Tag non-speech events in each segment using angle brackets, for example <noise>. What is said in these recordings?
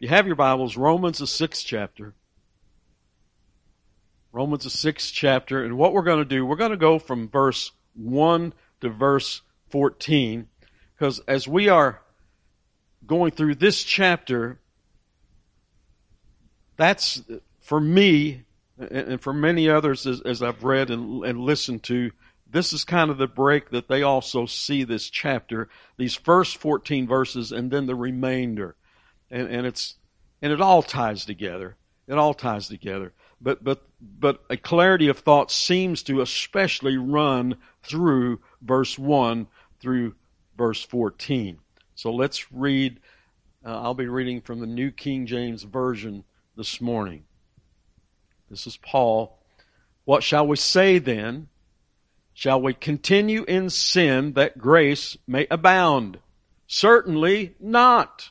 You have your Bibles, Romans the sixth chapter. Romans the sixth chapter, and what we're going to do, we're going to go from verse 1 to verse 14, because as we are going through this chapter, that's, for me, and for many others as, as I've read and, and listened to, this is kind of the break that they also see this chapter, these first 14 verses and then the remainder. And, and it's, and it all ties together. It all ties together. But, but, but a clarity of thought seems to especially run through verse 1 through verse 14. So let's read, uh, I'll be reading from the New King James Version this morning. This is Paul. What shall we say then? Shall we continue in sin that grace may abound? Certainly not.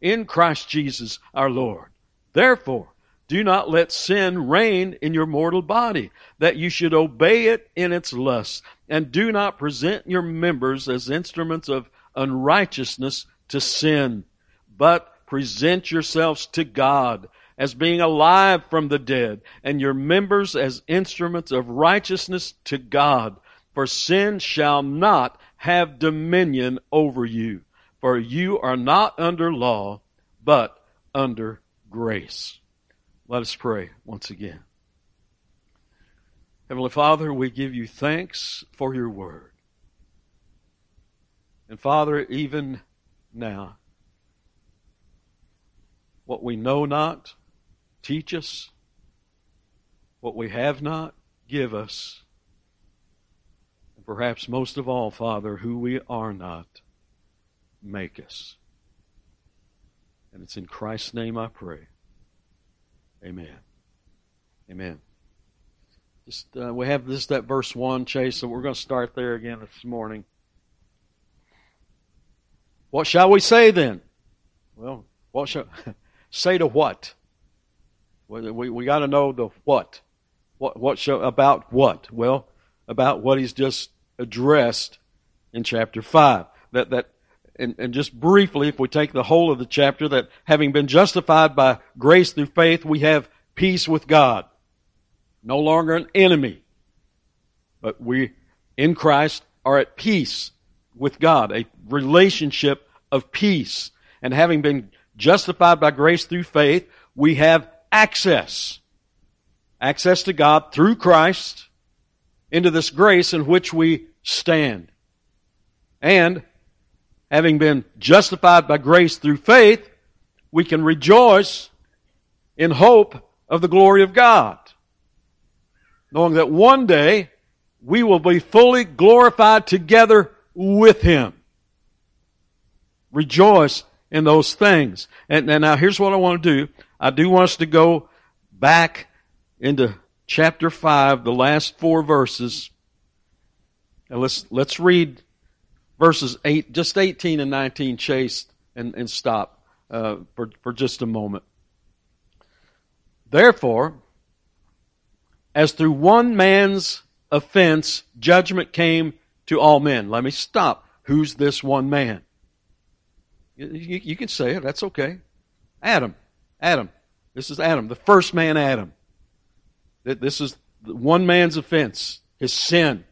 in Christ Jesus our Lord. Therefore, do not let sin reign in your mortal body, that you should obey it in its lusts, and do not present your members as instruments of unrighteousness to sin, but present yourselves to God as being alive from the dead, and your members as instruments of righteousness to God. For sin shall not have dominion over you, for you are not under law, but under grace. Let us pray once again. Heavenly Father, we give you thanks for your word. And Father, even now, what we know not, Teach us what we have not, give us. And perhaps most of all, Father, who we are not, make us. And it's in Christ's name I pray. Amen. Amen. Just uh, we have this that verse one, Chase. So we're going to start there again this morning. What shall we say then? Well, what shall <laughs> say to what? We, we got to know the what. What, what show, about what? Well, about what he's just addressed in chapter 5. That, that, and, and just briefly, if we take the whole of the chapter, that having been justified by grace through faith, we have peace with God. No longer an enemy. But we, in Christ, are at peace with God. A relationship of peace. And having been justified by grace through faith, we have access. Access to God through Christ into this grace in which we stand. And having been justified by grace through faith, we can rejoice in hope of the glory of God. Knowing that one day we will be fully glorified together with Him. Rejoice in those things. And, and now here's what I want to do. I do want us to go back into chapter 5, the last four verses. And let's, let's read verses 8, just 18 and 19, Chase, and, and stop uh, for, for just a moment. Therefore, as through one man's offense, judgment came to all men. Let me stop. Who's this one man? You, you, you can say it. That's okay. Adam. Adam. This is Adam, the first man Adam. This is one man's offense, his sin,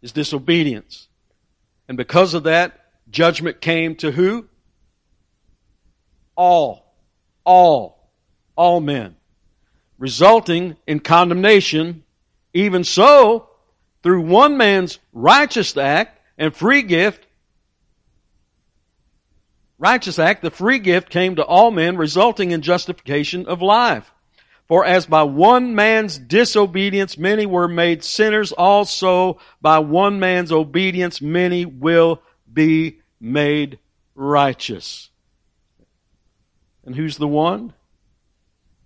his disobedience. And because of that, judgment came to who? All. All. All men. Resulting in condemnation. Even so, through one man's righteous act and free gift, righteous act, the free gift came to all men, resulting in justification of life. For as by one man's disobedience many were made sinners, also by one man's obedience many will be made righteous. And who's the one?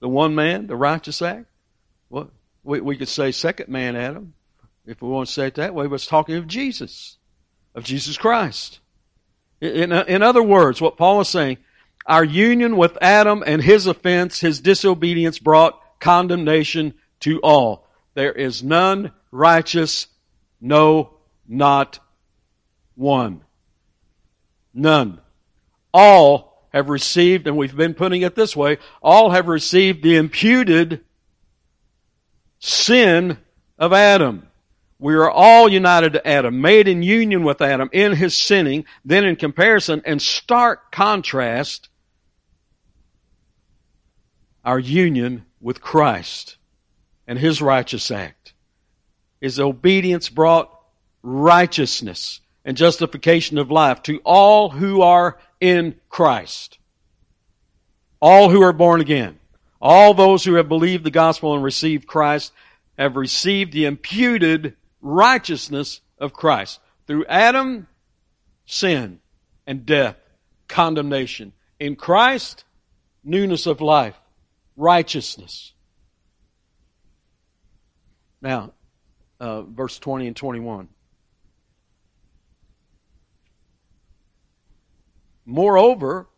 The one man, the righteous act? Well, we, we could say second man Adam, if we want to say it that way, but it's talking of Jesus, of Jesus Christ. In, in other words, what Paul is saying, our union with Adam and his offense, his disobedience brought condemnation to all. There is none righteous, no, not one. None. All have received, and we've been putting it this way, all have received the imputed sin of Adam. We are all united to Adam, made in union with Adam in his sinning, then in comparison and stark contrast, our union with Christ and his righteous act. His obedience brought righteousness and justification of life to all who are in Christ. All who are born again. All those who have believed the gospel and received Christ have received the imputed righteousness of Christ. Through Adam, sin and death, condemnation. In Christ, newness of life righteousness. Now, uh, verse 20 and 21. Moreover,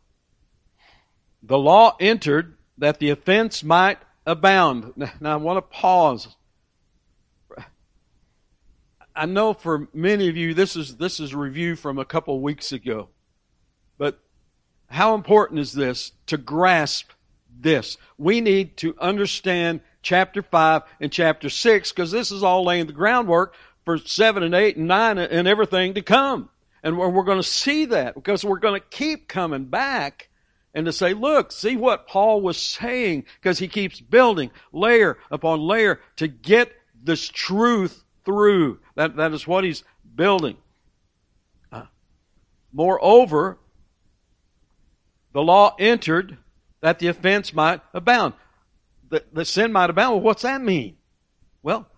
the law entered that the offense might abound. Now, I want to pause. I know for many of you this is this is a review from a couple weeks ago. But how important is this to grasp this. We need to understand chapter 5 and chapter 6 because this is all laying the groundwork for 7 and 8 and 9 and everything to come. And we're going to see that because we're going to keep coming back and to say, look, see what Paul was saying because he keeps building layer upon layer to get this truth through. That, that is what he's building. Uh, moreover, the law entered that the offense might abound. The, the sin might abound. Well, what's that mean? Well,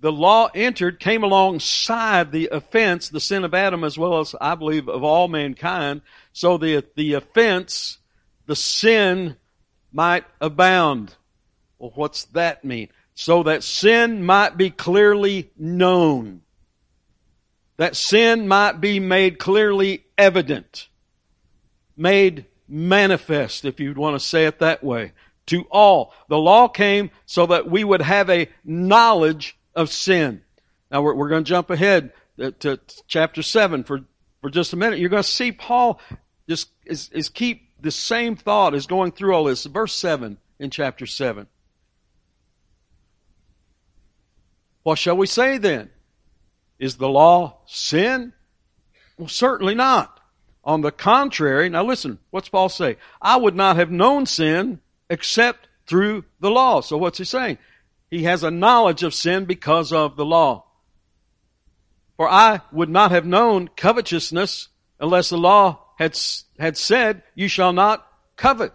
the law entered, came alongside the offense, the sin of Adam, as well as, I believe, of all mankind. So the, the offense, the sin might abound. Well, what's that mean? So that sin might be clearly known. That sin might be made clearly evident. Made manifest, if you'd want to say it that way, to all. The law came so that we would have a knowledge of sin. Now we're, we're going to jump ahead uh, to chapter 7 for, for just a minute. You're going to see Paul just is, is keep the same thought as going through all this. Verse 7 in chapter 7. What shall we say then? Is the law sin? Well, certainly not. On the contrary, now listen, what's Paul say? I would not have known sin except through the law. So what's he saying? He has a knowledge of sin because of the law. For I would not have known covetousness unless the law had, had said, you shall not covet.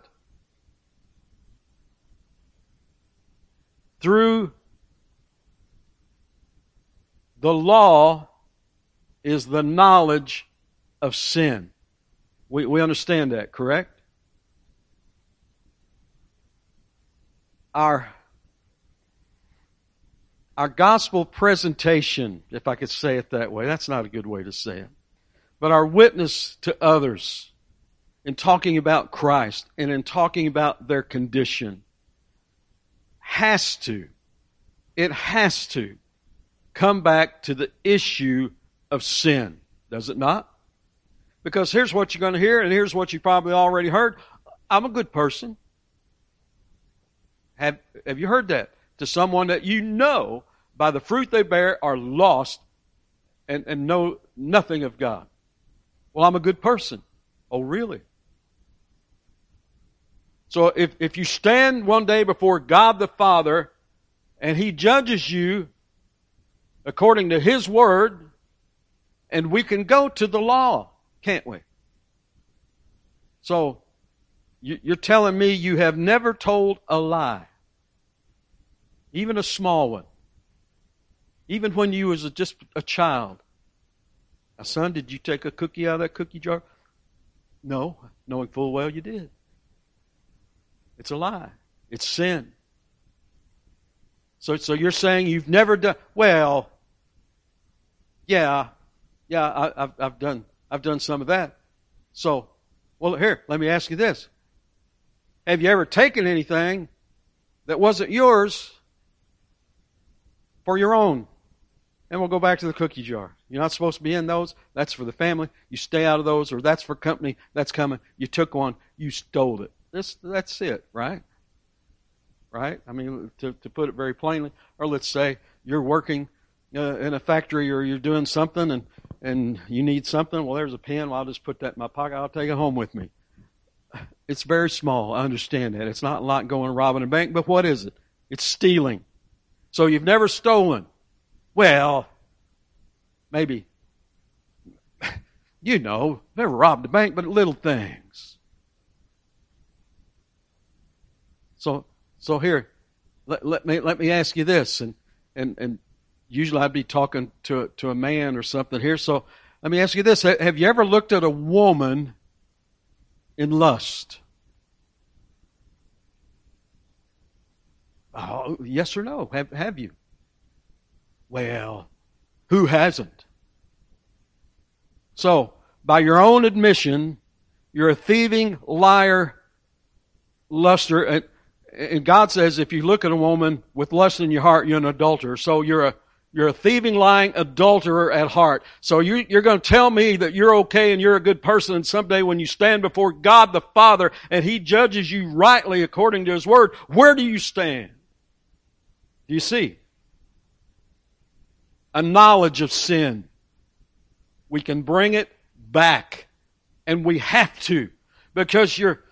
Through the law is the knowledge of sin. We, we understand that, correct? Our, our gospel presentation, if I could say it that way, that's not a good way to say it, but our witness to others in talking about Christ and in talking about their condition has to, it has to come back to the issue of sin, does it not? Because here's what you're going to hear, and here's what you probably already heard. I'm a good person. Have, have you heard that? To someone that you know by the fruit they bear are lost and, and know nothing of God. Well, I'm a good person. Oh, really? So if, if you stand one day before God the Father and He judges you according to His Word, and we can go to the law, can't we? So, you're telling me you have never told a lie, even a small one, even when you was just a child. Now, son, did you take a cookie out of that cookie jar? No, knowing full well you did. It's a lie. It's sin. So, so you're saying you've never done well? Yeah, yeah, I, have I've done I've done some of that. So, well, here, let me ask you this: Have you ever taken anything that wasn't yours for your own? And we'll go back to the cookie jar. You're not supposed to be in those. That's for the family. You stay out of those, or that's for company. That's coming. You took one. You stole it. This, that's it, right? Right? I mean, to, to put it very plainly, or let's say you're working uh, in a factory or you're doing something and, and you need something. Well, there's a pen. Well, I'll just put that in my pocket. I'll take it home with me. It's very small. I understand that. It's not like going robbing a bank, but what is it? It's stealing. So you've never stolen. Well, maybe, you know, never robbed a bank, but little things. So, so here, let, let me let me ask you this, and and and usually I'd be talking to to a man or something here. So let me ask you this: Have you ever looked at a woman in lust? Oh, yes or no? Have have you? Well, who hasn't? So, by your own admission, you're a thieving, liar, luster. And God says if you look at a woman with lust in your heart, you're an adulterer. So you're a you're a thieving, lying adulterer at heart. So you, you're going to tell me that you're okay and you're a good person, and someday when you stand before God the Father and He judges you rightly according to His Word, where do you stand? Do you see? a knowledge of sin. We can bring it back. And we have to. Because your,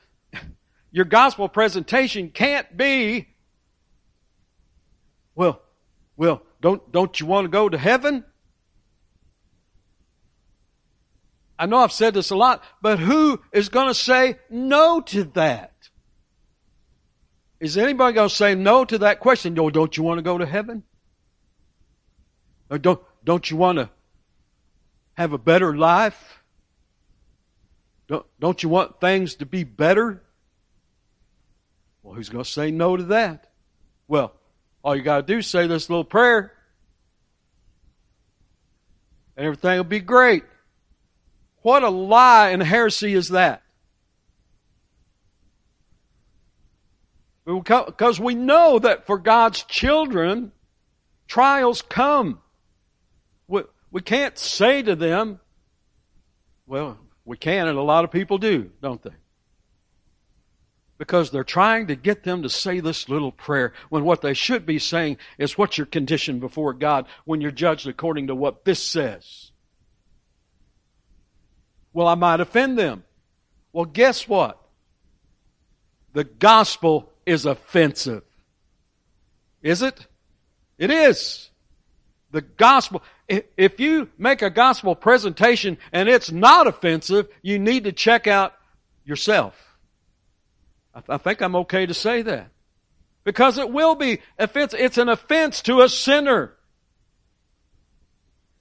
your gospel presentation can't be, well, well, don't, don't you want to go to heaven? I know I've said this a lot, but who is going to say no to that? Is anybody going to say no to that question? Oh, don't you want to go to heaven? Or don't, don't you want to have a better life? Don't, don't you want things to be better? Well, who's going to say no to that? Well, all you got to do is say this little prayer, and everything will be great. What a lie and heresy is that? Because we know that for God's children, trials come. We can't say to them, well, we can, and a lot of people do, don't they? Because they're trying to get them to say this little prayer when what they should be saying is what's your condition before God when you're judged according to what this says. Well, I might offend them. Well, guess what? The gospel is offensive. Is it? It is. The gospel if you make a gospel presentation and it's not offensive, you need to check out yourself. I, think I'm okay to say that. Because it will be offensive. It's an offense to a sinner.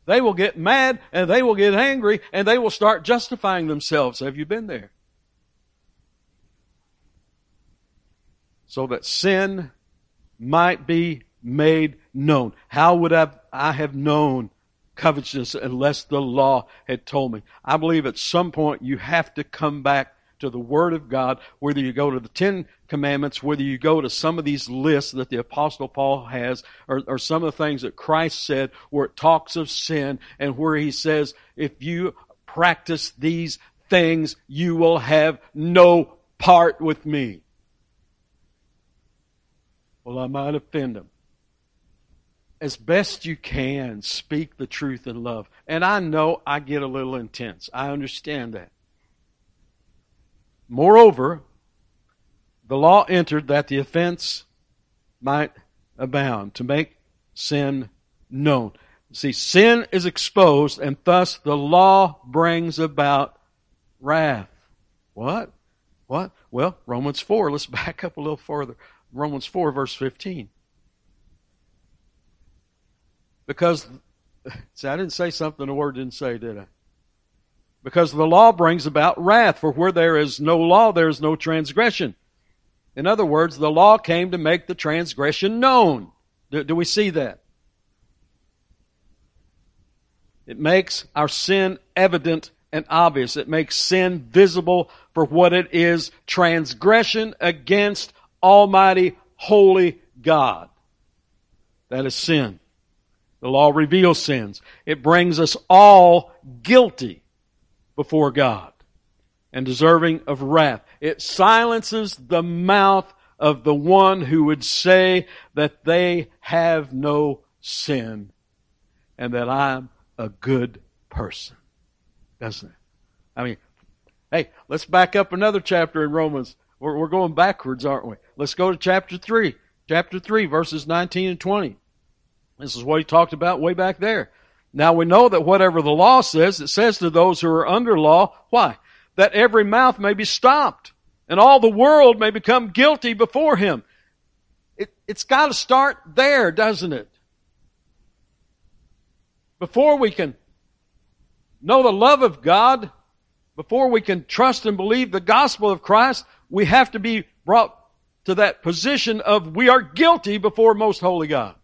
They will get mad and they will get angry and they will start justifying themselves. Have you been there? So that sin might be made known. How would I, I have known covetousness unless the law had told me. I believe at some point you have to come back to the Word of God, whether you go to the Ten Commandments, whether you go to some of these lists that the Apostle Paul has, or, or some of the things that Christ said where it talks of sin and where he says, if you practice these things, you will have no part with me. Well, I might offend them as best you can, speak the truth in love. And I know I get a little intense. I understand that. Moreover, the law entered that the offense might abound, to make sin known. See, sin is exposed, and thus the law brings about wrath. What? What? Well, Romans 4, let's <laughs> back up a little further. Romans 4, verse 15. Because, <laughs> see, I didn't say something the word didn't say, did I? Because the law brings about wrath, for where there is no law, there is no transgression. In other words, the law came to make the transgression known. Do, do we see that? It makes our sin evident and obvious. It makes sin visible for what it is transgression against Almighty, Holy God. That is sin. The law reveals sins. It brings us all guilty before God and deserving of wrath. It silences the mouth of the one who would say that they have no sin and that I'm a good person. Doesn't it? I mean, hey, let's back up another chapter in Romans. We're, we're going backwards, aren't we? Let's go to chapter 3. Chapter 3, verses 19 and 20. This is what he talked about way back there. Now we know that whatever the law says, it says to those who are under law, why? That every mouth may be stopped and all the world may become guilty before him. It, it's got to start there, doesn't it? Before we can know the love of God, before we can trust and believe the gospel of Christ, we have to be brought to that position of we are guilty before most holy God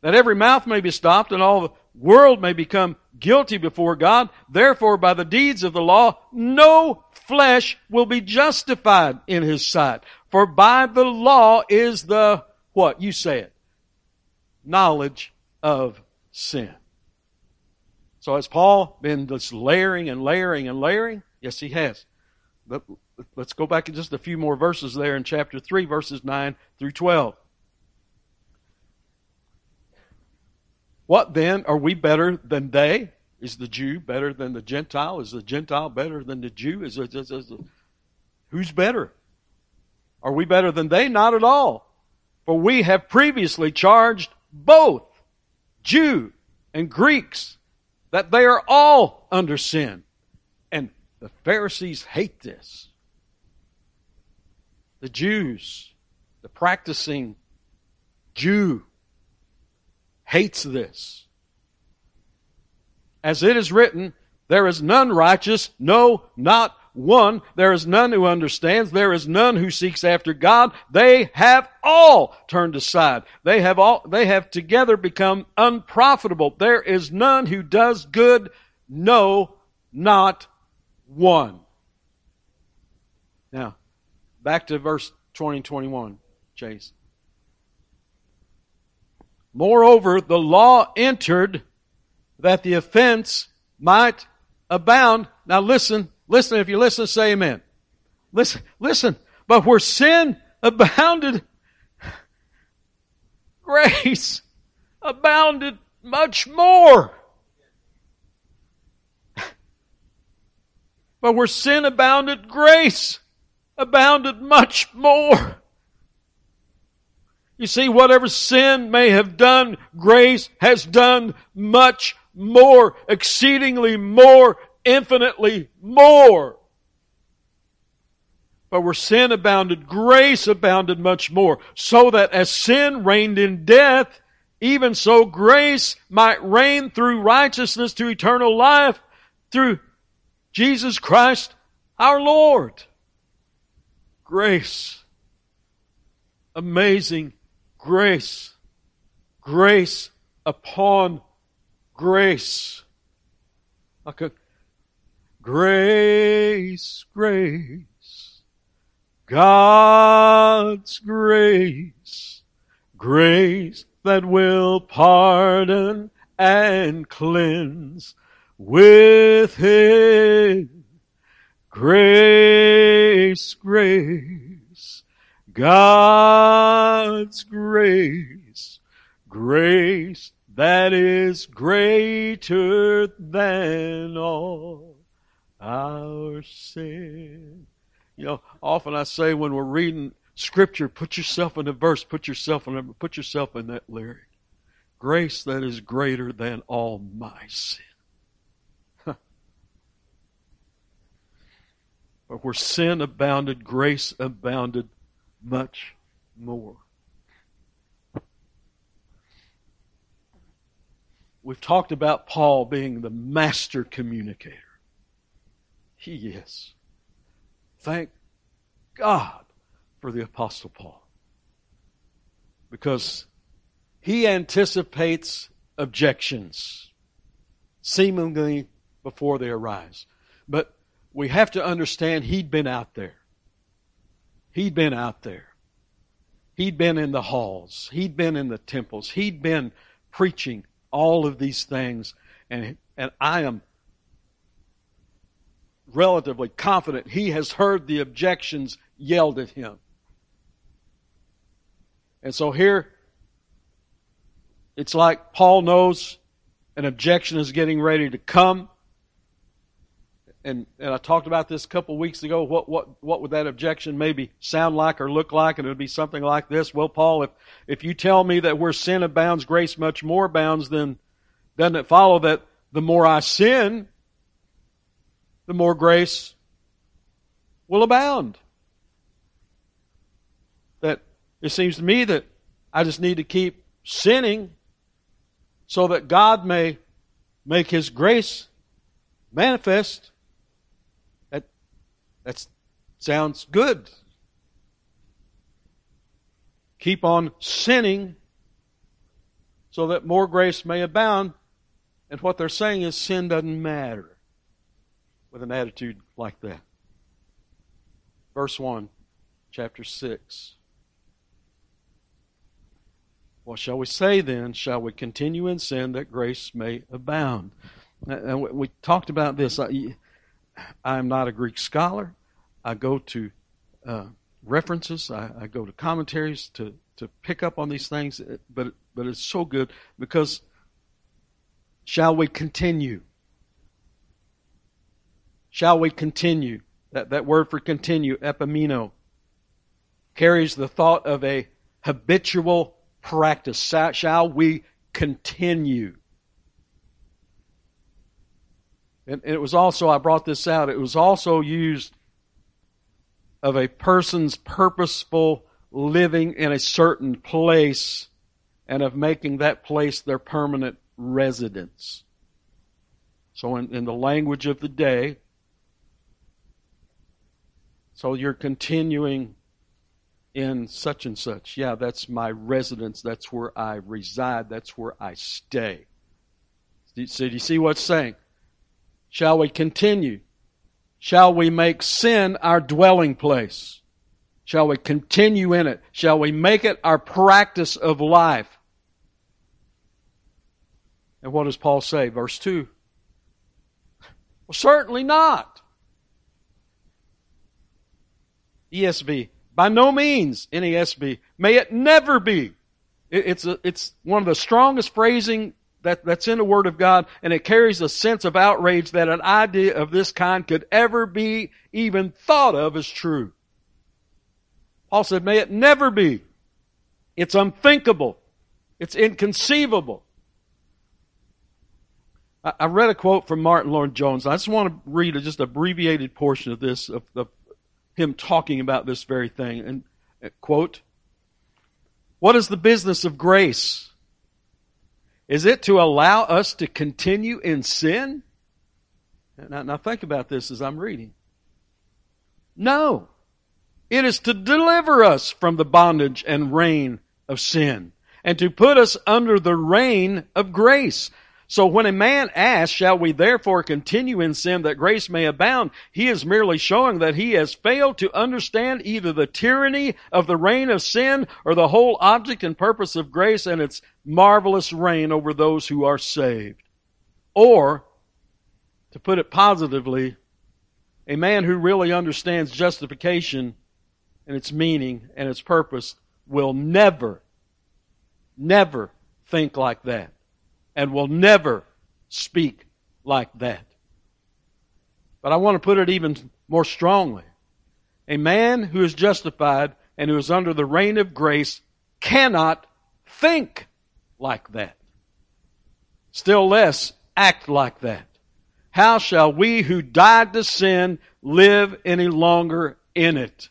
that every mouth may be stopped and all the world may become guilty before God. Therefore, by the deeds of the law, no flesh will be justified in his sight. For by the law is the, what? You say it. Knowledge of sin. So has Paul been just layering and layering and layering? Yes, he has. But let's go back just a few more verses there in chapter 3, verses 9 through 12. What then? Are we better than they? Is the Jew better than the Gentile? Is the Gentile better than the Jew? Is, it, is, is, who's better? Are we better than they? Not at all. For we have previously charged both Jew and Greeks that they are all under sin. And the Pharisees hate this. The Jews, the practicing Jew, hates this. As it is written, there is none righteous, no, not one. There is none who understands. There is none who seeks after God. They have all turned aside. They have all, they have together become unprofitable. There is none who does good. No, not one. Now, back to verse 20 and 21, Chase. Moreover, the law entered that the offense might abound. Now listen, listen, if you listen, say amen. Listen, listen. But where sin abounded, <laughs> grace abounded much more. But where sin abounded, grace abounded much more. You see, whatever sin may have done, grace has done much more, exceedingly more, infinitely more. But where sin abounded, grace abounded much more, so that as sin reigned in death, even so grace might reign through righteousness to eternal life through Jesus Christ our Lord. Grace. Amazing grace, grace upon grace. Okay. Grace, grace, God's grace, grace that will pardon and cleanse within. Grace, grace, God's grace, grace that is greater than all our sin. You know, often I say when we're reading scripture, put yourself in a verse, put yourself in a, put yourself in that lyric. Grace that is greater than all my sin. but where sin abounded, grace abounded much more. We've talked about Paul being the master communicator. He is. Thank God for the Apostle Paul. Because he anticipates objections seemingly before they arise. But we have to understand he'd been out there. He'd been out there. He'd been in the halls. He'd been in the temples. He'd been preaching all of these things. And, and I am relatively confident he has heard the objections yelled at him. And so here, it's like Paul knows an objection is getting ready to come. And, and I talked about this a couple of weeks ago. What, what, what would that objection maybe sound like or look like? And it would be something like this. Well, Paul, if, if you tell me that where sin abounds, grace much more abounds, then doesn't it follow that the more I sin, the more grace will abound? That it seems to me that I just need to keep sinning so that God may make His grace manifest. That, sounds good. Keep on sinning so that more grace may abound. And what they're saying is sin doesn't matter with an attitude like that. Verse 1, chapter 6. What shall we say then? Shall we continue in sin that grace may abound? And we talked about this. I, am not a Greek scholar. I go to uh, references. I, I, go to commentaries to, to pick up on these things. But but it's so good because Shall we continue? Shall we continue? That, that word for continue, epimeno, carries the thought of a habitual practice. Shall we continue? And it was also, I brought this out, it was also used of a person's purposeful living in a certain place and of making that place their permanent residence. So, in, in the language of the day, so you're continuing in such and such. Yeah, that's my residence. That's where I reside. That's where I stay. So, do you see what's saying? Shall we continue? Shall we make sin our dwelling place? Shall we continue in it? Shall we make it our practice of life? And what does Paul say? Verse 2. Well, certainly not. ESV. By no means, NASB. May it never be. it's, a, it's one of the strongest phrasing that, that's in the Word of God, and it carries a sense of outrage that an idea of this kind could ever be even thought of as true. Paul said, may it never be. It's unthinkable. It's inconceivable. I read a quote from Martyn Lloyd-Jones. I just want to read a just abbreviated portion of this, of, of him talking about this very thing. And uh, quote, What is the business of grace? Is it to allow us to continue in sin? Now, now think about this as I'm reading. No. It is to deliver us from the bondage and reign of sin and to put us under the reign of grace So when a man asks, shall we therefore continue in sin that grace may abound? He is merely showing that he has failed to understand either the tyranny of the reign of sin or the whole object and purpose of grace and its marvelous reign over those who are saved. Or, to put it positively, a man who really understands justification and its meaning and its purpose will never, never think like that and will never speak like that. But I want to put it even more strongly. A man who is justified and who is under the reign of grace cannot think like that. Still less act like that. How shall we who died to sin live any longer in it?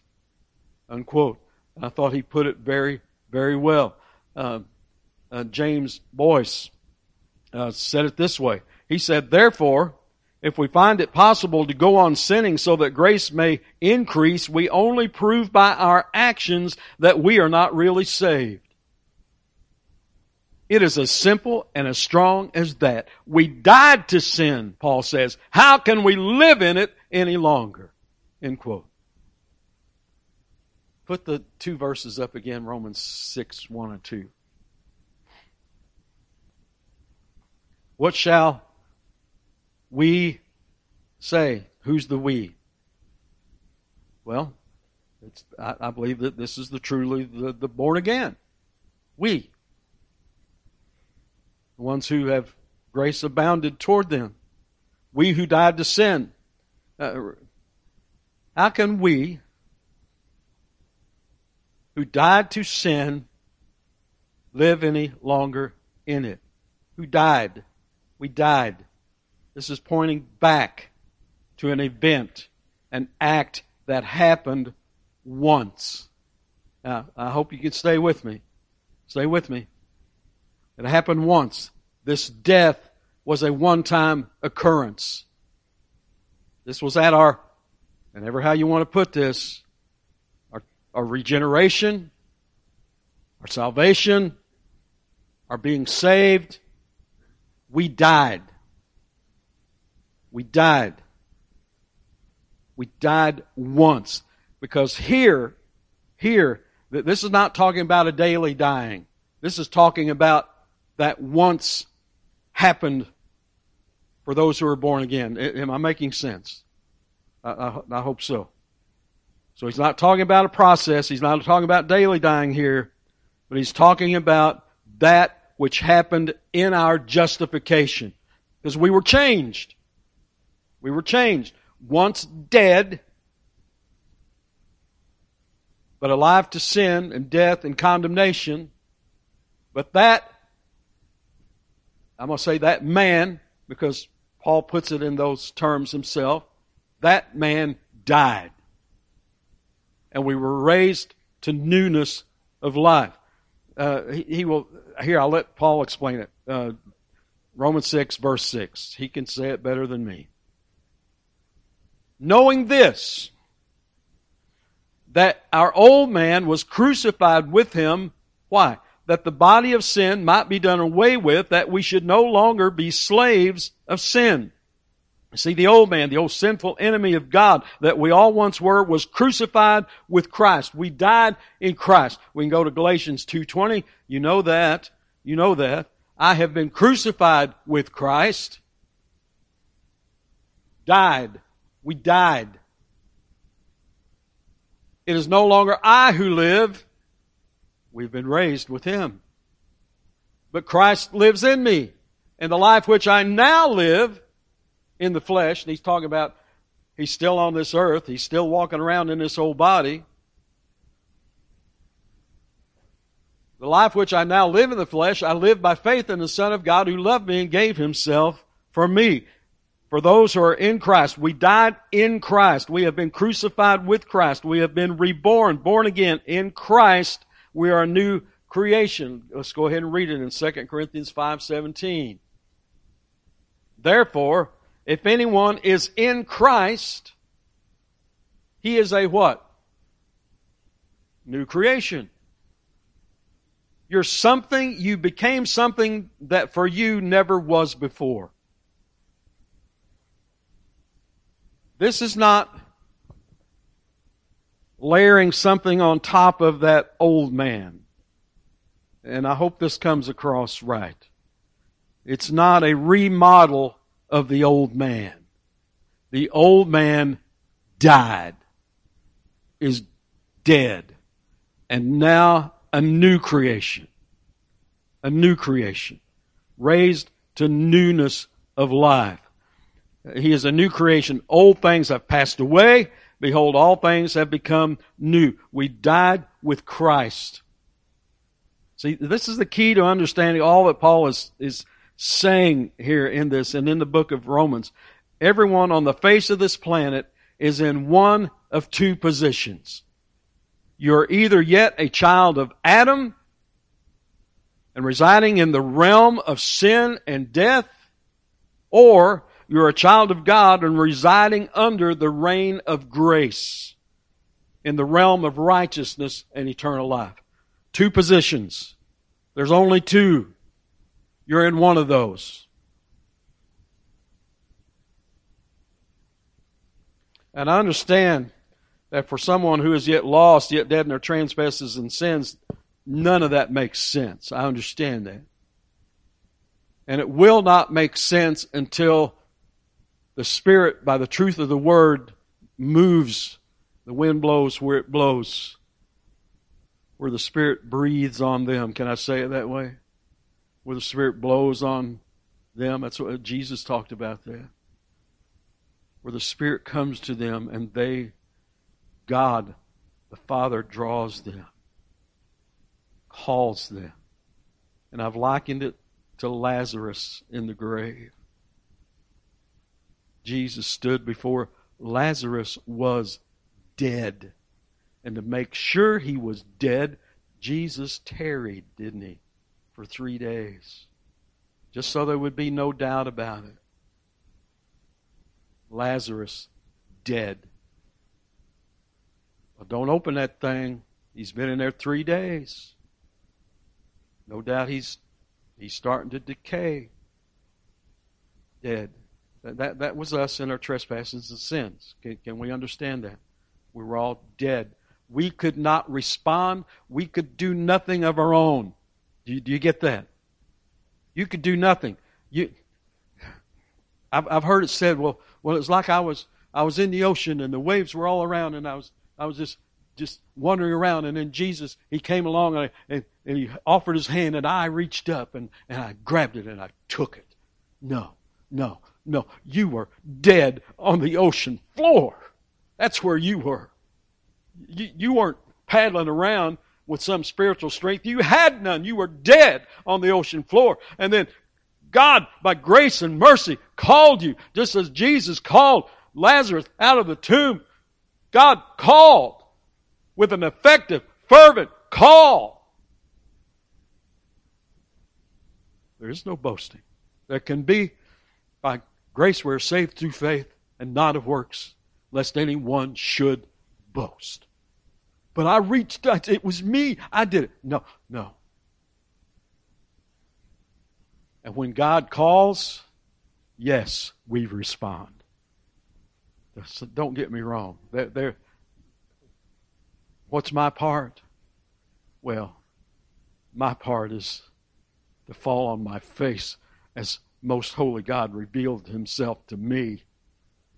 Unquote. I thought he put it very, very well. Uh, uh, James Boice uh, said it this way. He said, therefore, if we find it possible to go on sinning so that grace may increase, we only prove by our actions that we are not really saved. It is as simple and as strong as that. We died to sin, Paul says. How can we live in it any longer? End quote. Put the two verses up again, Romans 6, 1 and 2. What shall we say? Who's the we? Well, I, I, believe that this is the truly the, the born again. We. The ones who have grace abounded toward them. We who died to sin. Uh, how can we, who died to sin, live any longer in it? Who died? We died. This is pointing back to an event, an act that happened once. Now, I hope you can stay with me. Stay with me. It happened once. This death was a one time occurrence. This was at our, and ever how you want to put this, our, our regeneration, our salvation, our being saved, we died. We died. We died once. Because here, here, this is not talking about a daily dying. This is talking about that once happened for those who are born again. Am I making sense? I, I, I hope so. So he's not talking about a process. He's not talking about daily dying here, but he's talking about that which happened in our justification. Because we were changed. We were changed. Once dead, but alive to sin and death and condemnation. But that, I'm going to say that man, because Paul puts it in those terms himself, that man died. And we were raised to newness of life. Uh, he, he, will here, I'll let Paul explain it. Uh, Romans 6, verse 6. He can say it better than me. Knowing this, that our old man was crucified with him. Why? That the body of sin might be done away with, that we should no longer be slaves of sin. See, the old man, the old sinful enemy of God that we all once were, was crucified with Christ. We died in Christ. We can go to Galatians 2.20. You know that. You know that. I have been crucified with Christ. Died. We died. It is no longer I who live. We've been raised with Him. But Christ lives in me. And the life which I now live, in the flesh, and he's talking about he's still on this earth, he's still walking around in this old body. The life which I now live in the flesh, I live by faith in the Son of God who loved me and gave himself for me. For those who are in Christ, we died in Christ. We have been crucified with Christ. We have been reborn, born again in Christ. We are a new creation. Let's go ahead and read it in 2 Corinthians 5:17. Therefore, if anyone is in Christ, he is a what? New creation. You're something, you became something that for you never was before. This is not layering something on top of that old man. And I hope this comes across right. It's not a remodel of the old man. The old man died, is dead, and now a new creation. A new creation. Raised to newness of life. He is a new creation. Old things have passed away. Behold, all things have become new. We died with Christ. See, this is the key to understanding all that Paul is, is saying here in this and in the book of Romans. Everyone on the face of this planet is in one of two positions. You're either yet a child of Adam and residing in the realm of sin and death, or you're a child of God and residing under the reign of grace in the realm of righteousness and eternal life. Two positions. There's only two. You're in one of those. And I understand that for someone who is yet lost, yet dead in their trespasses and sins, none of that makes sense. I understand that. And it will not make sense until the Spirit, by the truth of the Word, moves. The wind blows where it blows. Where the Spirit breathes on them. Can I say it that way? Where the Spirit blows on them. That's what Jesus talked about there. Where the Spirit comes to them and they God, the Father, draws them, calls them. And I've likened it to Lazarus in the grave. Jesus stood before Lazarus was dead. And to make sure he was dead, Jesus tarried, didn't he, for three days. Just so there would be no doubt about it. Lazarus dead. Well, don't open that thing. He's been in there three days. No doubt he's he's starting to decay. Dead. That, that, that was us in our trespasses and sins. Can, can we understand that? We were all dead. We could not respond. We could do nothing of our own. Do you, do you get that? You could do nothing. You, I've, I've heard it said, well, well, it's like I was I was in the ocean and the waves were all around and I was I was just just wandering around, and then Jesus he came along and, and, and he offered his hand, and I reached up and, and I grabbed it and I took it. No, no, no. You were dead on the ocean floor. That's where you were. You, you weren't paddling around with some spiritual strength. You had none. You were dead on the ocean floor. And then God, by grace and mercy, called you, just as Jesus called Lazarus out of the tomb God called with an effective, fervent call. There is no boasting. There can be, by grace we are saved through faith and not of works, lest anyone should boast. But I reached out, it was me, I did it. No, no. And when God calls, yes, we respond. Don't get me wrong. They're, they're, what's my part? Well, my part is to fall on my face as most holy God revealed himself to me.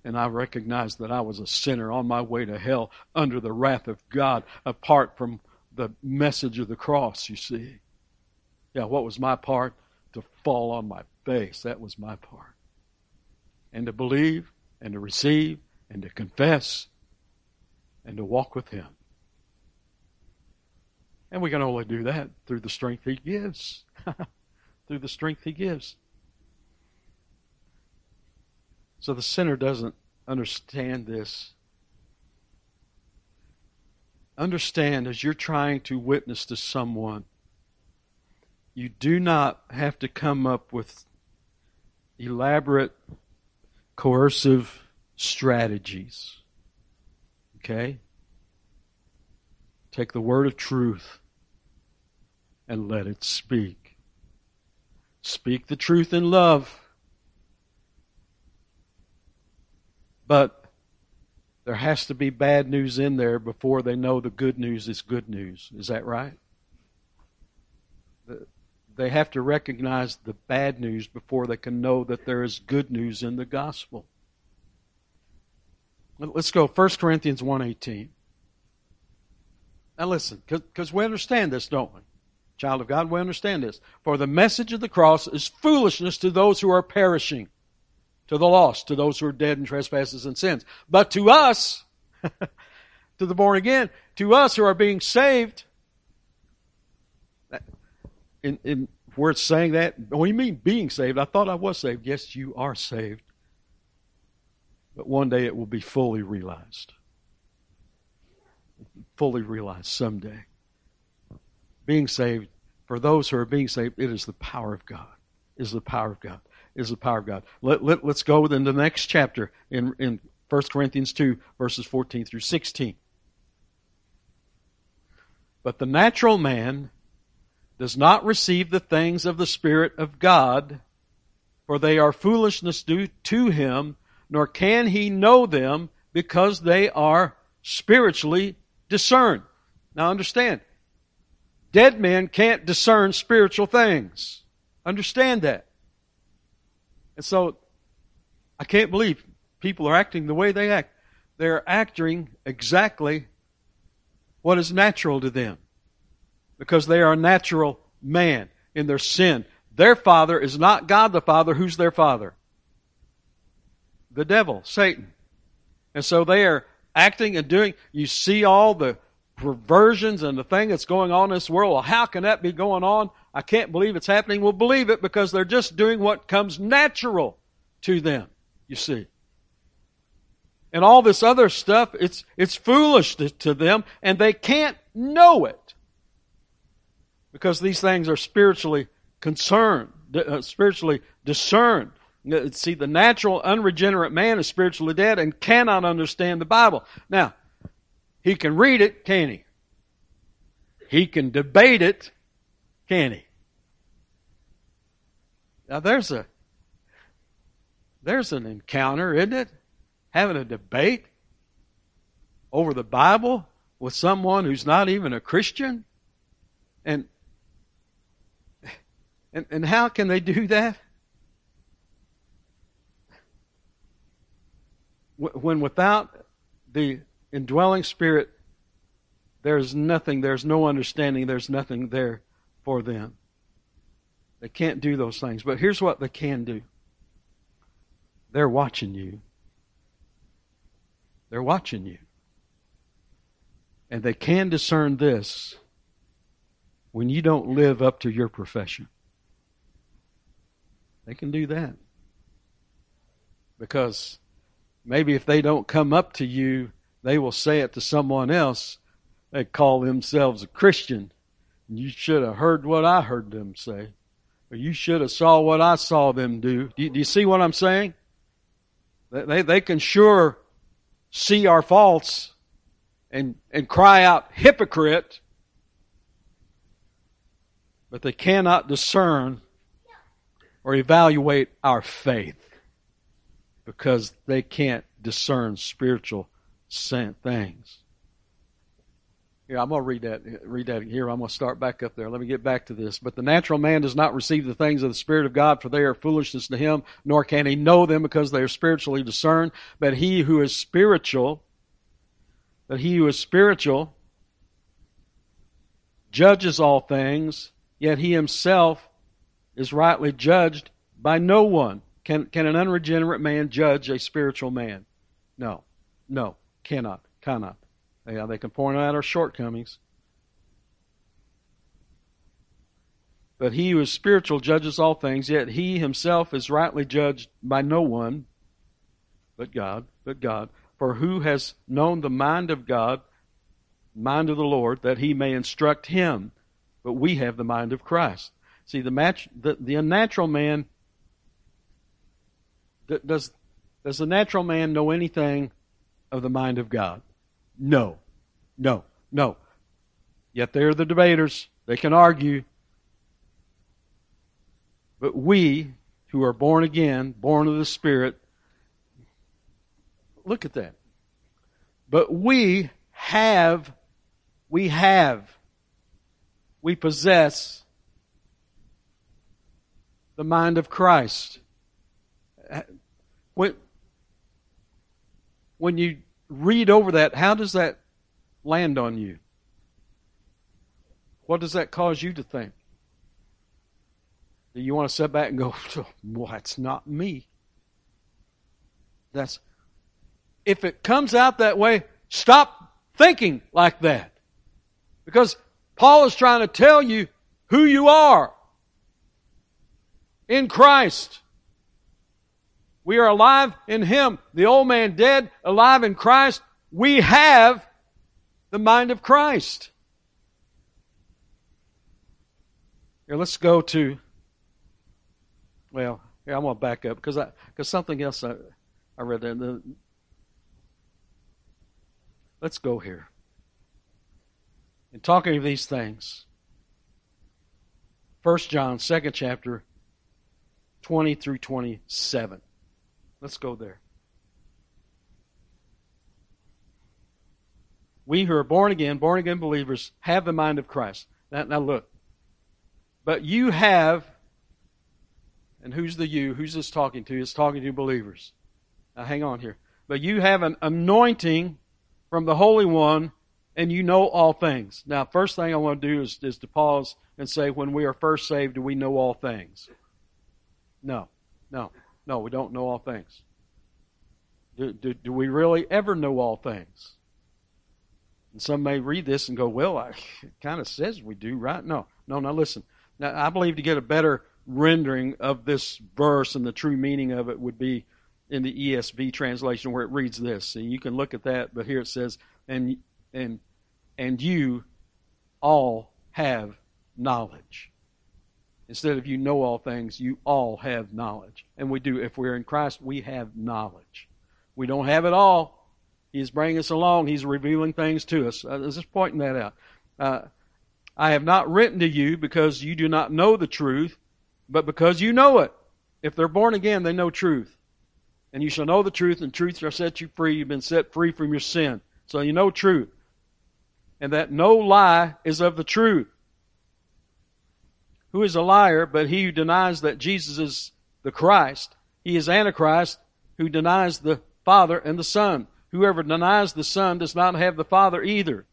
And I recognized that I was a sinner on my way to hell under the wrath of God apart from the message of the cross, you see. Yeah, what was my part? To fall on my face. That was my part. And to believe and to receive and to confess and to walk with Him. And we can only do that through the strength He gives. <laughs> through the strength He gives. So the sinner doesn't understand this. Understand as you're trying to witness to someone, you do not have to come up with elaborate, coercive strategies. Okay? Take the word of truth and let it speak. Speak the truth in love. But there has to be bad news in there before they know the good news is good news. Is that right? They have to recognize the bad news before they can know that there is good news in the gospel. Let's go 1 Corinthians 1.18. Now listen, because we understand this, don't we? Child of God, we understand this. For the message of the cross is foolishness to those who are perishing, to the lost, to those who are dead in trespasses and sins. But to us, <laughs> to the born again, to us who are being saved, in, in where it's saying that, what do you mean being saved? I thought I was saved. Yes, you are saved. But one day it will be fully realized. Fully realized someday. Being saved, for those who are being saved, it is the power of God. Is the power of God. Is the power of God. Let, let, let's go in the next chapter in, in 1 Corinthians 2, verses 14 through 16. But the natural man does not receive the things of the Spirit of God, for they are foolishness due to him, nor can he know them because they are spiritually discerned. Now understand, dead men can't discern spiritual things. Understand that. And so, I can't believe people are acting the way they act. They're acting exactly what is natural to them because they are a natural man in their sin. Their father is not God the Father. Who's their father? The devil, Satan. And so they are acting and doing, you see all the perversions and the thing that's going on in this world. Well, how can that be going on? I can't believe it's happening. We'll believe it because they're just doing what comes natural to them, you see. And all this other stuff, it's, it's foolish to, them and they can't know it because these things are spiritually concerned, uh, spiritually discerned. See, the natural, unregenerate man is spiritually dead and cannot understand the Bible. Now, he can read it, can he? He can debate it, can he? Now, there's a there's an encounter, isn't it? Having a debate over the Bible with someone who's not even a Christian. And and, and how can they do that? When without the indwelling spirit, there's nothing, there's no understanding, there's nothing there for them. They can't do those things. But here's what they can do they're watching you. They're watching you. And they can discern this when you don't live up to your profession. They can do that. Because maybe if they don't come up to you, they will say it to someone else. They call themselves a Christian. You should have heard what I heard them say. Or you should have saw what I saw them do. Do you, do you see what I'm saying? They, they can sure see our faults and, and cry out hypocrite, but they cannot discern or evaluate our faith because they can't discern spiritual things. Here, I'm going to read that. Read that here. I'm going to start back up there. Let me get back to this. But the natural man does not receive the things of the Spirit of God, for they are foolishness to him, nor can he know them because they are spiritually discerned. But he who is spiritual, but he who is spiritual judges all things, yet he himself is rightly judged by no one. Can, can an unregenerate man judge a spiritual man? No. No. Cannot. Cannot. Yeah, they can point out our shortcomings. But he who is spiritual judges all things, yet he himself is rightly judged by no one but God, but God. For who has known the mind of God, mind of the Lord, that he may instruct him? But we have the mind of Christ. See, the, match, the, the unnatural man, does, does the natural man know anything of the mind of God? No. No. No. Yet they're the debaters. They can argue. But we who are born again, born of the Spirit, look at that. But we have, we have, we possess the mind of Christ. When, when you read over that, how does that land on you? What does that cause you to think? Do you want to sit back and go, <laughs> well, that's not me? That's, if it comes out that way, stop thinking like that. Because Paul is trying to tell you who you are in Christ. We are alive in Him. The old man dead, alive in Christ. We have the mind of Christ. Here, let's go to, well, here, I'm going to back up because I, because something else I, I read there. The, let's go here. In talking of these things, First John, second chapter, 20 through 27. Let's go there. We who are born again, born again believers, have the mind of Christ. Now, now look. But you have, and who's the you? Who's this talking to? It's talking to believers. Now hang on here. But you have an anointing from the Holy One, and you know all things. Now, first thing I want to do is, is to pause and say, when we are first saved, do we know all things? No, no, no, we don't know all things. Do, do, do we really ever know all things? And some may read this and go, well, I, <laughs> it kind of says we do, right? No, no, now listen. Now, I believe to get a better rendering of this verse and the true meaning of it would be in the ESV translation where it reads this. And you can look at that, but here it says, and, and, and you all have knowledge. Instead of you know all things, you all have knowledge. And we do. If we're in Christ, we have knowledge. We don't have it all. He's bringing us along. He's revealing things to us. I was just pointing that out. Uh, I have not written to you because you do not know the truth, but because you know it. If they're born again, they know truth. And you shall know the truth, and truth shall set you free. You've been set free from your sin. So you know truth. And that no lie is of the truth. Who is a liar but he who denies that Jesus is the Christ? He is Antichrist who denies the Father and the Son. Whoever denies the Son does not have the Father either.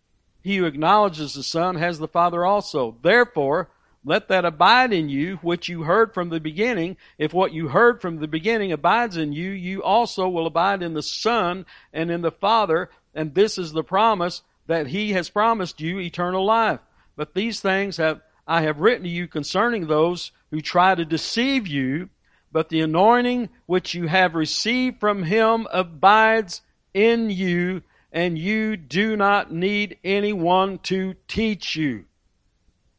He who acknowledges the Son has the Father also. Therefore, let that abide in you which you heard from the beginning. If what you heard from the beginning abides in you, you also will abide in the Son and in the Father. And this is the promise that He has promised you eternal life. But these things have I have written to you concerning those who try to deceive you, but the anointing which you have received from him abides in you, and you do not need anyone to teach you.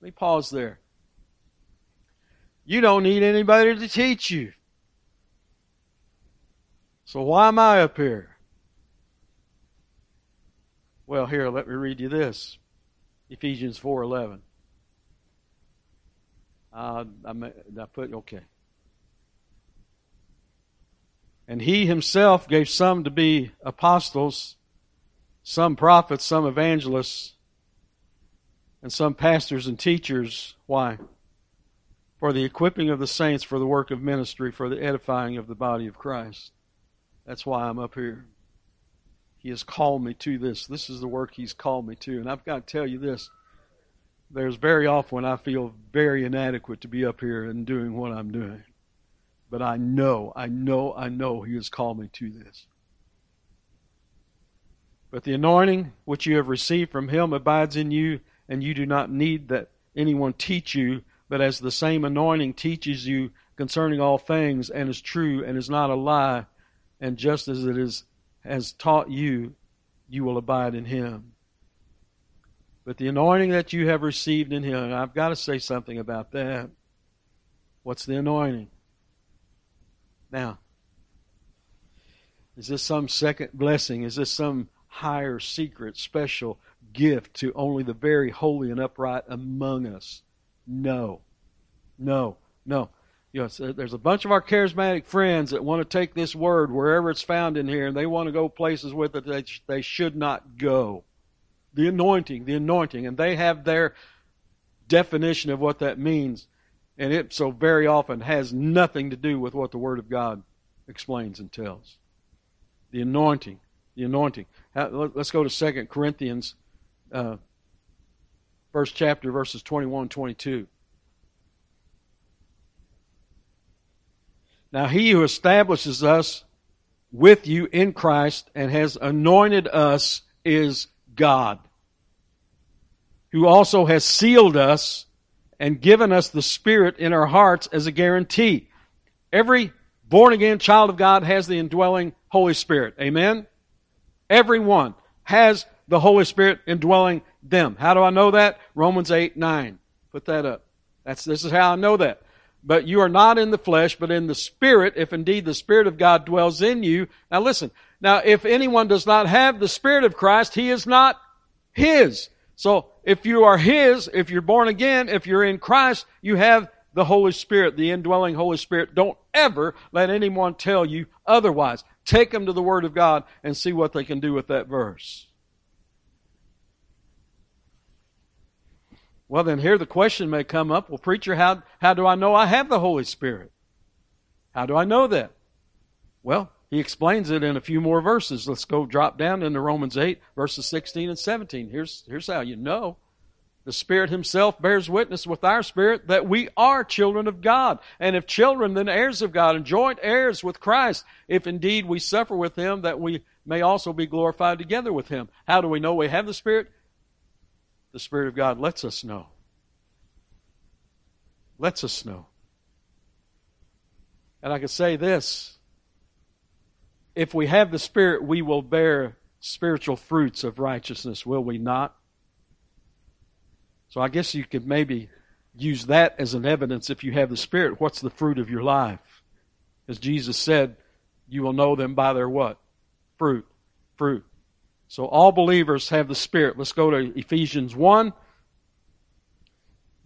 Let me pause there. You don't need anybody to teach you. So why am I up here? Well, here, let me read you this. Ephesians 4:11. Uh, I, I put, okay. And he himself gave some to be apostles, some prophets, some evangelists, and some pastors and teachers. Why? For the equipping of the saints for the work of ministry, for the edifying of the body of Christ. That's why I'm up here. He has called me to this. This is the work He's called me to. And I've got to tell you this there's very often I feel very inadequate to be up here and doing what I'm doing. But I know, I know, I know He has called me to this. But the anointing which you have received from Him abides in you, and you do not need that anyone teach you, but as the same anointing teaches you concerning all things, and is true, and is not a lie, and just as it is has taught you, you will abide in Him. But the anointing that you have received in Him, I've got to say something about that. What's the anointing? Now, is this some second blessing? Is this some higher, secret, special gift to only the very holy and upright among us? No. No. No. you know, there's a bunch of our charismatic friends that want to take this word wherever it's found in here and they want to go places with it that they should not go. The anointing, the anointing, and they have their definition of what that means. And it so very often has nothing to do with what the Word of God explains and tells. The anointing, the anointing. Let's go to Second Corinthians, uh, first chapter, verses 21 22. Now he who establishes us with you in Christ and has anointed us is God, who also has sealed us and given us the Spirit in our hearts as a guarantee. Every born again child of God has the indwelling Holy Spirit. Amen? Everyone has the Holy Spirit indwelling them. How do I know that? Romans 8, 9. Put that up. That's, this is how I know that but you are not in the flesh, but in the Spirit, if indeed the Spirit of God dwells in you. Now listen, now if anyone does not have the Spirit of Christ, he is not his. So if you are his, if you're born again, if you're in Christ, you have the Holy Spirit, the indwelling Holy Spirit. Don't ever let anyone tell you otherwise. Take them to the Word of God and see what they can do with that verse. Well, then here the question may come up well, preacher, how, how do I know I have the Holy Spirit? How do I know that? Well, he explains it in a few more verses. Let's go drop down into Romans 8, verses 16 and 17. Here's, here's how you know. The Spirit Himself bears witness with our spirit that we are children of God. And if children, then heirs of God and joint heirs with Christ, if indeed we suffer with Him, that we may also be glorified together with Him. How do we know we have the Spirit? the Spirit of God lets us know. Lets us know. And I can say this if we have the Spirit, we will bear spiritual fruits of righteousness, will we not? So I guess you could maybe use that as an evidence if you have the Spirit. What's the fruit of your life? As Jesus said, you will know them by their what? Fruit. Fruit. So all believers have the Spirit. Let's go to Ephesians 1.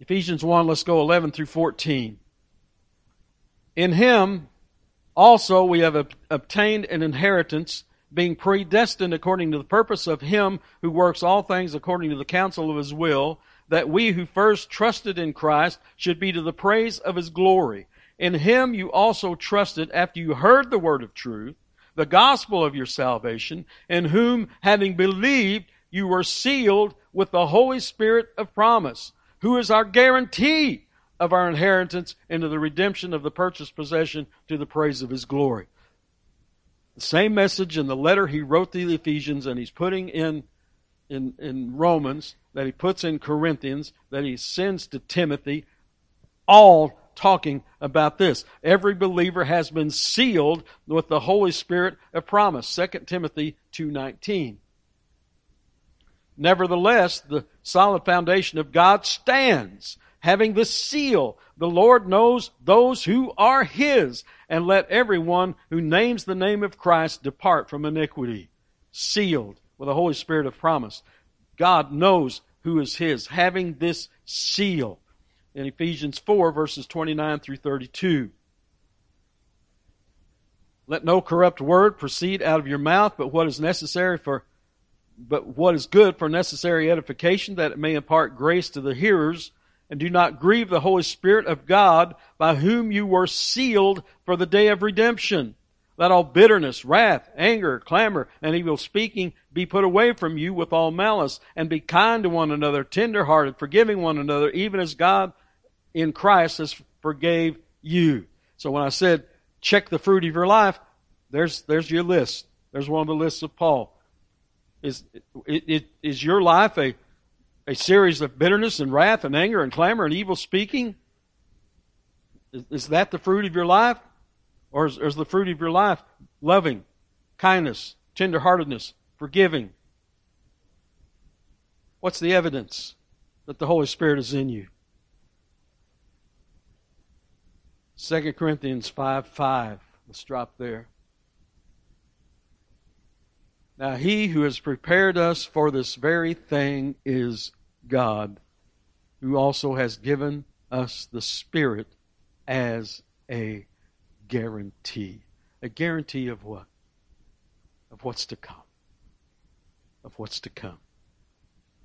Ephesians 1, let's go 11 through 14. In Him also we have obtained an inheritance, being predestined according to the purpose of Him who works all things according to the counsel of His will, that we who first trusted in Christ should be to the praise of His glory. In Him you also trusted after you heard the word of truth the gospel of your salvation, in whom, having believed, you were sealed with the Holy Spirit of promise, who is our guarantee of our inheritance into the redemption of the purchased possession to the praise of his glory. The same message in the letter he wrote to the Ephesians and he's putting in, in, in Romans, that he puts in Corinthians, that he sends to Timothy, all talking about this. Every believer has been sealed with the Holy Spirit of promise. 2 Timothy 2:19. Nevertheless, the solid foundation of God stands, having the seal. The Lord knows those who are his, and let everyone who names the name of Christ depart from iniquity. Sealed with the Holy Spirit of promise. God knows who is his, having this seal in Ephesians 4, verses 29 through 32. Let no corrupt word proceed out of your mouth, but what is necessary for but what is good for necessary edification, that it may impart grace to the hearers, and do not grieve the Holy Spirit of God, by whom you were sealed for the day of redemption. Let all bitterness, wrath, anger, clamor, and evil speaking be put away from you with all malice, and be kind to one another, tender hearted, forgiving one another, even as God in Christ has forgave you. So when I said check the fruit of your life, there's there's your list. There's one of the lists of Paul. Is it, it, is your life a a series of bitterness and wrath and anger and clamor and evil speaking? Is, is that the fruit of your life? Or is, is the fruit of your life loving, kindness, tenderheartedness, forgiving? What's the evidence that the Holy Spirit is in you? 2 Corinthians 5 5. Let's drop there. Now, he who has prepared us for this very thing is God, who also has given us the Spirit as a guarantee. A guarantee of what? Of what's to come. Of what's to come.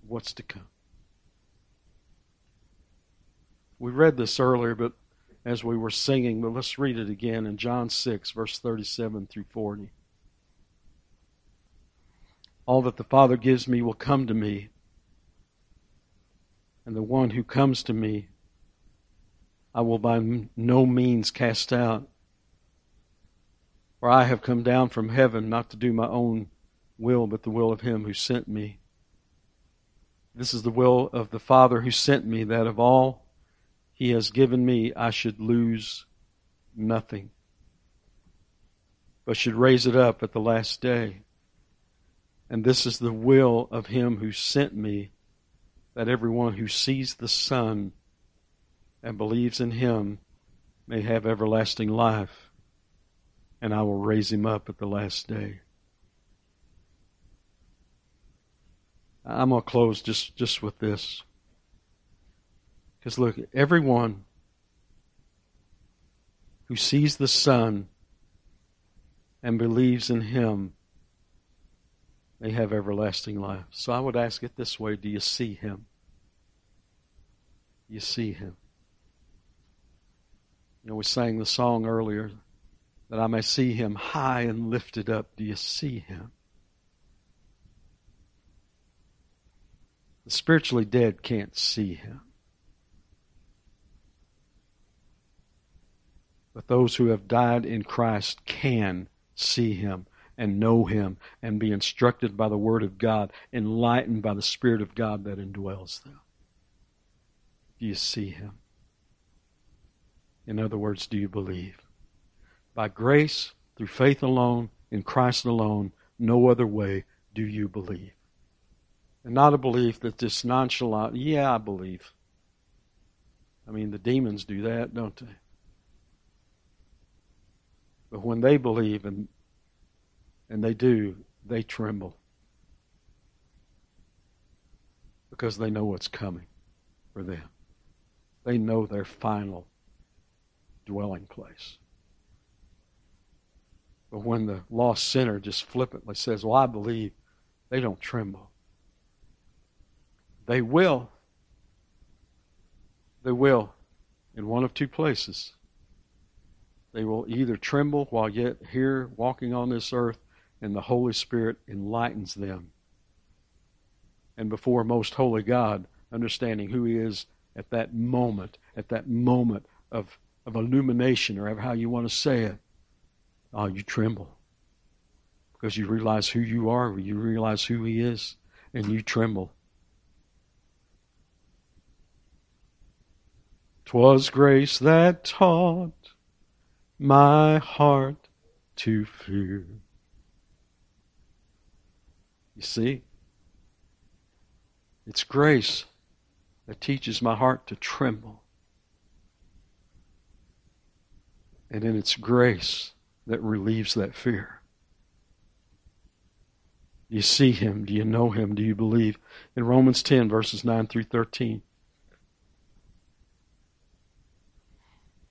What's to come. We read this earlier, but as we were singing, but let's read it again in John 6, verse 37 through 40. All that the Father gives me will come to me, and the one who comes to me I will by no means cast out. For I have come down from heaven not to do my own will, but the will of him who sent me. This is the will of the Father who sent me, that of all he has given me, I should lose nothing, but should raise it up at the last day. And this is the will of him who sent me, that everyone who sees the Son and believes in him may have everlasting life, and I will raise him up at the last day. I'm going to close just, just with this. Because look, everyone who sees the Son and believes in Him may have everlasting life. So I would ask it this way Do you see Him? You see Him. You know, we sang the song earlier that I may see Him high and lifted up. Do you see Him? The spiritually dead can't see Him. But those who have died in Christ can see him and know him and be instructed by the Word of God, enlightened by the Spirit of God that indwells them. Do you see him? In other words, do you believe? By grace, through faith alone, in Christ alone, no other way do you believe. And not a belief that this nonchalant, yeah, I believe. I mean, the demons do that, don't they? But when they believe and and they do, they tremble. Because they know what's coming for them. They know their final dwelling place. But when the lost sinner just flippantly says, Well, I believe, they don't tremble. They will. They will in one of two places. They will either tremble while yet here walking on this earth, and the Holy Spirit enlightens them. And before most holy God, understanding who He is at that moment, at that moment of, of illumination, or how you want to say it, oh, you tremble. Because you realize who you are, you realize who He is, and you tremble. Twas grace that taught my heart to fear. You see? It's grace that teaches my heart to tremble. And then it's grace that relieves that fear. Do you see him? Do you know him? Do you believe? In Romans 10, verses 9 through 13,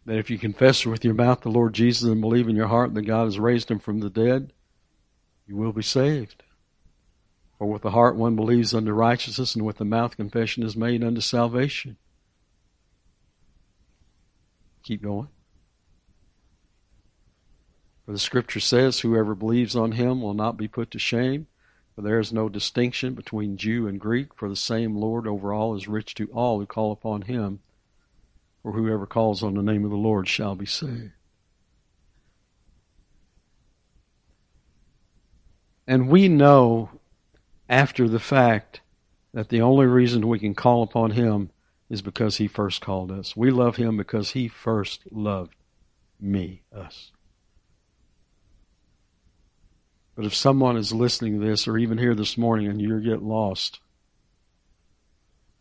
that if you confess with your mouth the Lord Jesus and believe in your heart that God has raised him from the dead, you will be saved. For with the heart one believes unto righteousness, and with the mouth confession is made unto salvation. Keep going. For the scripture says, Whoever believes on him will not be put to shame, for there is no distinction between Jew and Greek, for the same Lord over all is rich to all who call upon him for whoever calls on the name of the Lord shall be saved. And we know after the fact that the only reason we can call upon Him is because He first called us. We love Him because He first loved me, us. But if someone is listening to this or even here this morning and you get lost,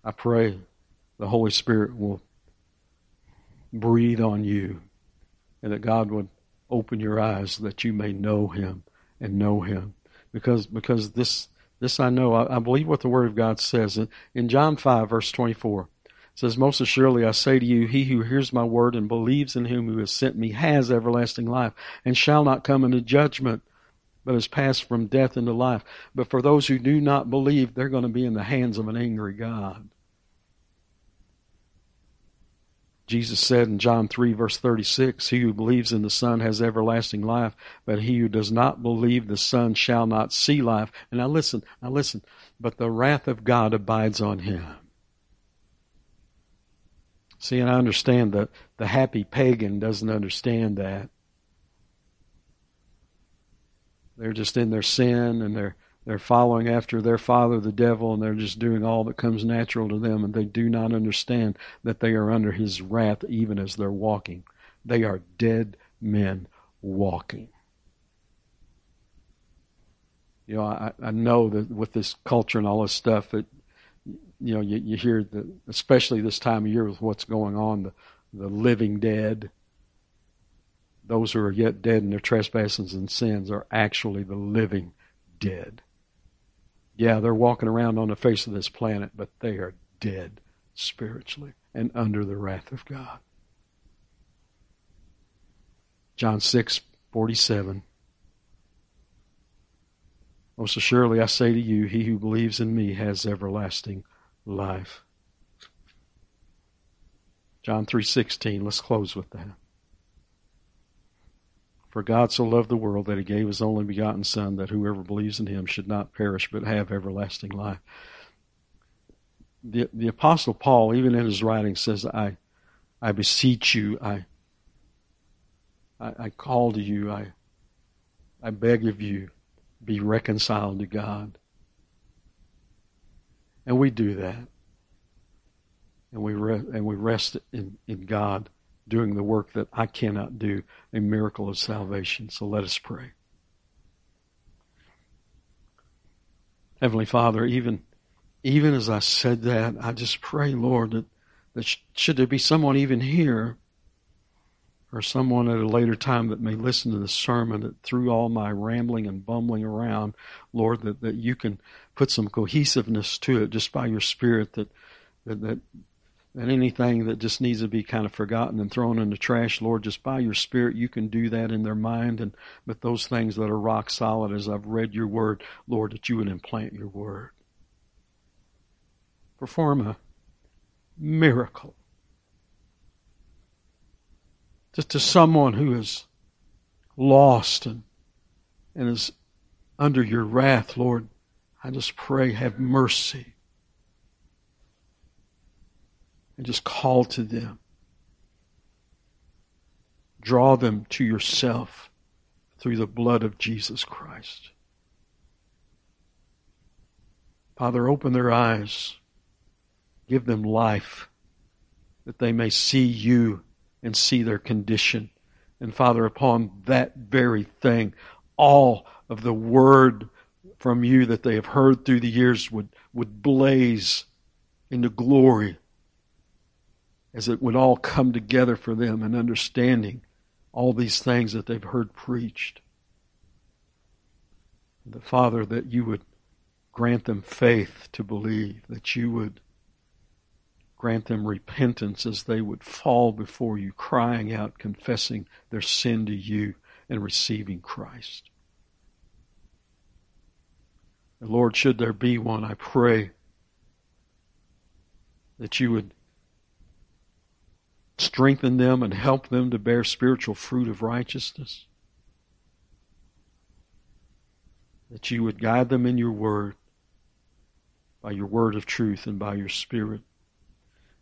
I pray the Holy Spirit will breathe on you and that God would open your eyes that you may know him and know him because because this this I know I, I believe what the word of God says in, in John 5 verse 24 says, Most assuredly I say to you, he who hears my word and believes in him who has sent me has everlasting life, and shall not come into judgment, but has passed from death into life. But for those who do not believe, they're going to be in the hands of an angry God. Jesus said in John 3, verse 36, He who believes in the Son has everlasting life, but he who does not believe the Son shall not see life. And now listen, now listen, but the wrath of God abides on him. See, and I understand that the happy pagan doesn't understand that. They're just in their sin and they're they're following after their father, the devil, and they're just doing all that comes natural to them, and they do not understand that they are under his wrath even as they're walking. They are dead men walking. You know, I, I know that with this culture and all this stuff, that you know, you, you hear that, especially this time of year with what's going on, the, the living dead, those who are yet dead in their trespasses and sins are actually the living dead. Yeah, they're walking around on the face of this planet, but they are dead spiritually and under the wrath of God. John 6, 47. Most assuredly I say to you, he who believes in me has everlasting life. John 3:16, let's close with that. For God so loved the world that he gave his only begotten Son, that whoever believes in him should not perish but have everlasting life. The, the Apostle Paul, even in his writing, says, I, I beseech you, I, I, I call to you, I, I beg of you, be reconciled to God. And we do that. And we, re- and we rest in, in God doing the work that I cannot do, a miracle of salvation. So let us pray. Heavenly Father, even even as I said that, I just pray, Lord, that, that should there be someone even here or someone at a later time that may listen to the sermon that through all my rambling and bumbling around, Lord, that, that you can put some cohesiveness to it just by your Spirit that, that, that and anything that just needs to be kind of forgotten and thrown in the trash, Lord, just by your Spirit, you can do that in their mind. And with those things that are rock solid, as I've read your word, Lord, that you would implant your word. Perform a miracle. Just to someone who is lost and, and is under your wrath, Lord, I just pray, have mercy and just call to them. Draw them to yourself through the blood of Jesus Christ. Father, open their eyes. Give them life that they may see you and see their condition. And Father, upon that very thing, all of the word from you that they have heard through the years would, would blaze into glory as it would all come together for them in understanding all these things that they've heard preached. The Father, that you would grant them faith to believe, that you would grant them repentance as they would fall before you, crying out, confessing their sin to you, and receiving Christ. And Lord, should there be one, I pray that you would strengthen them and help them to bear spiritual fruit of righteousness. That you would guide them in your word, by your word of truth and by your spirit.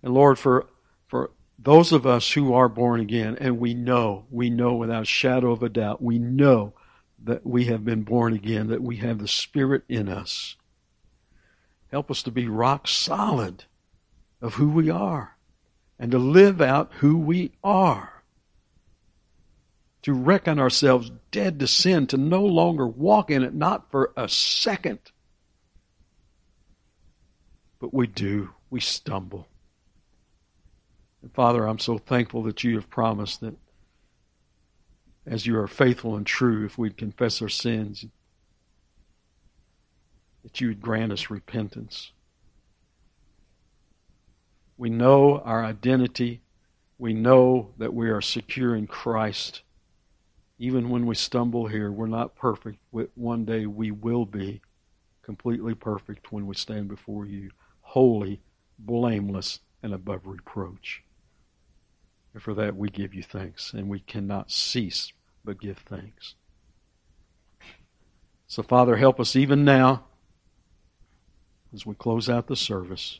And Lord, for, for those of us who are born again, and we know, we know without shadow of a doubt, we know that we have been born again, that we have the Spirit in us. Help us to be rock solid of who we are and to live out who we are. To reckon ourselves dead to sin, to no longer walk in it, not for a second. But we do. We stumble. And Father, I'm so thankful that you have promised that as you are faithful and true, if we'd confess our sins, that you would grant us repentance. We know our identity. We know that we are secure in Christ. Even when we stumble here, we're not perfect. One day we will be completely perfect when we stand before you, holy, blameless, and above reproach. And for that we give you thanks, and we cannot cease but give thanks. So, Father, help us even now as we close out the service.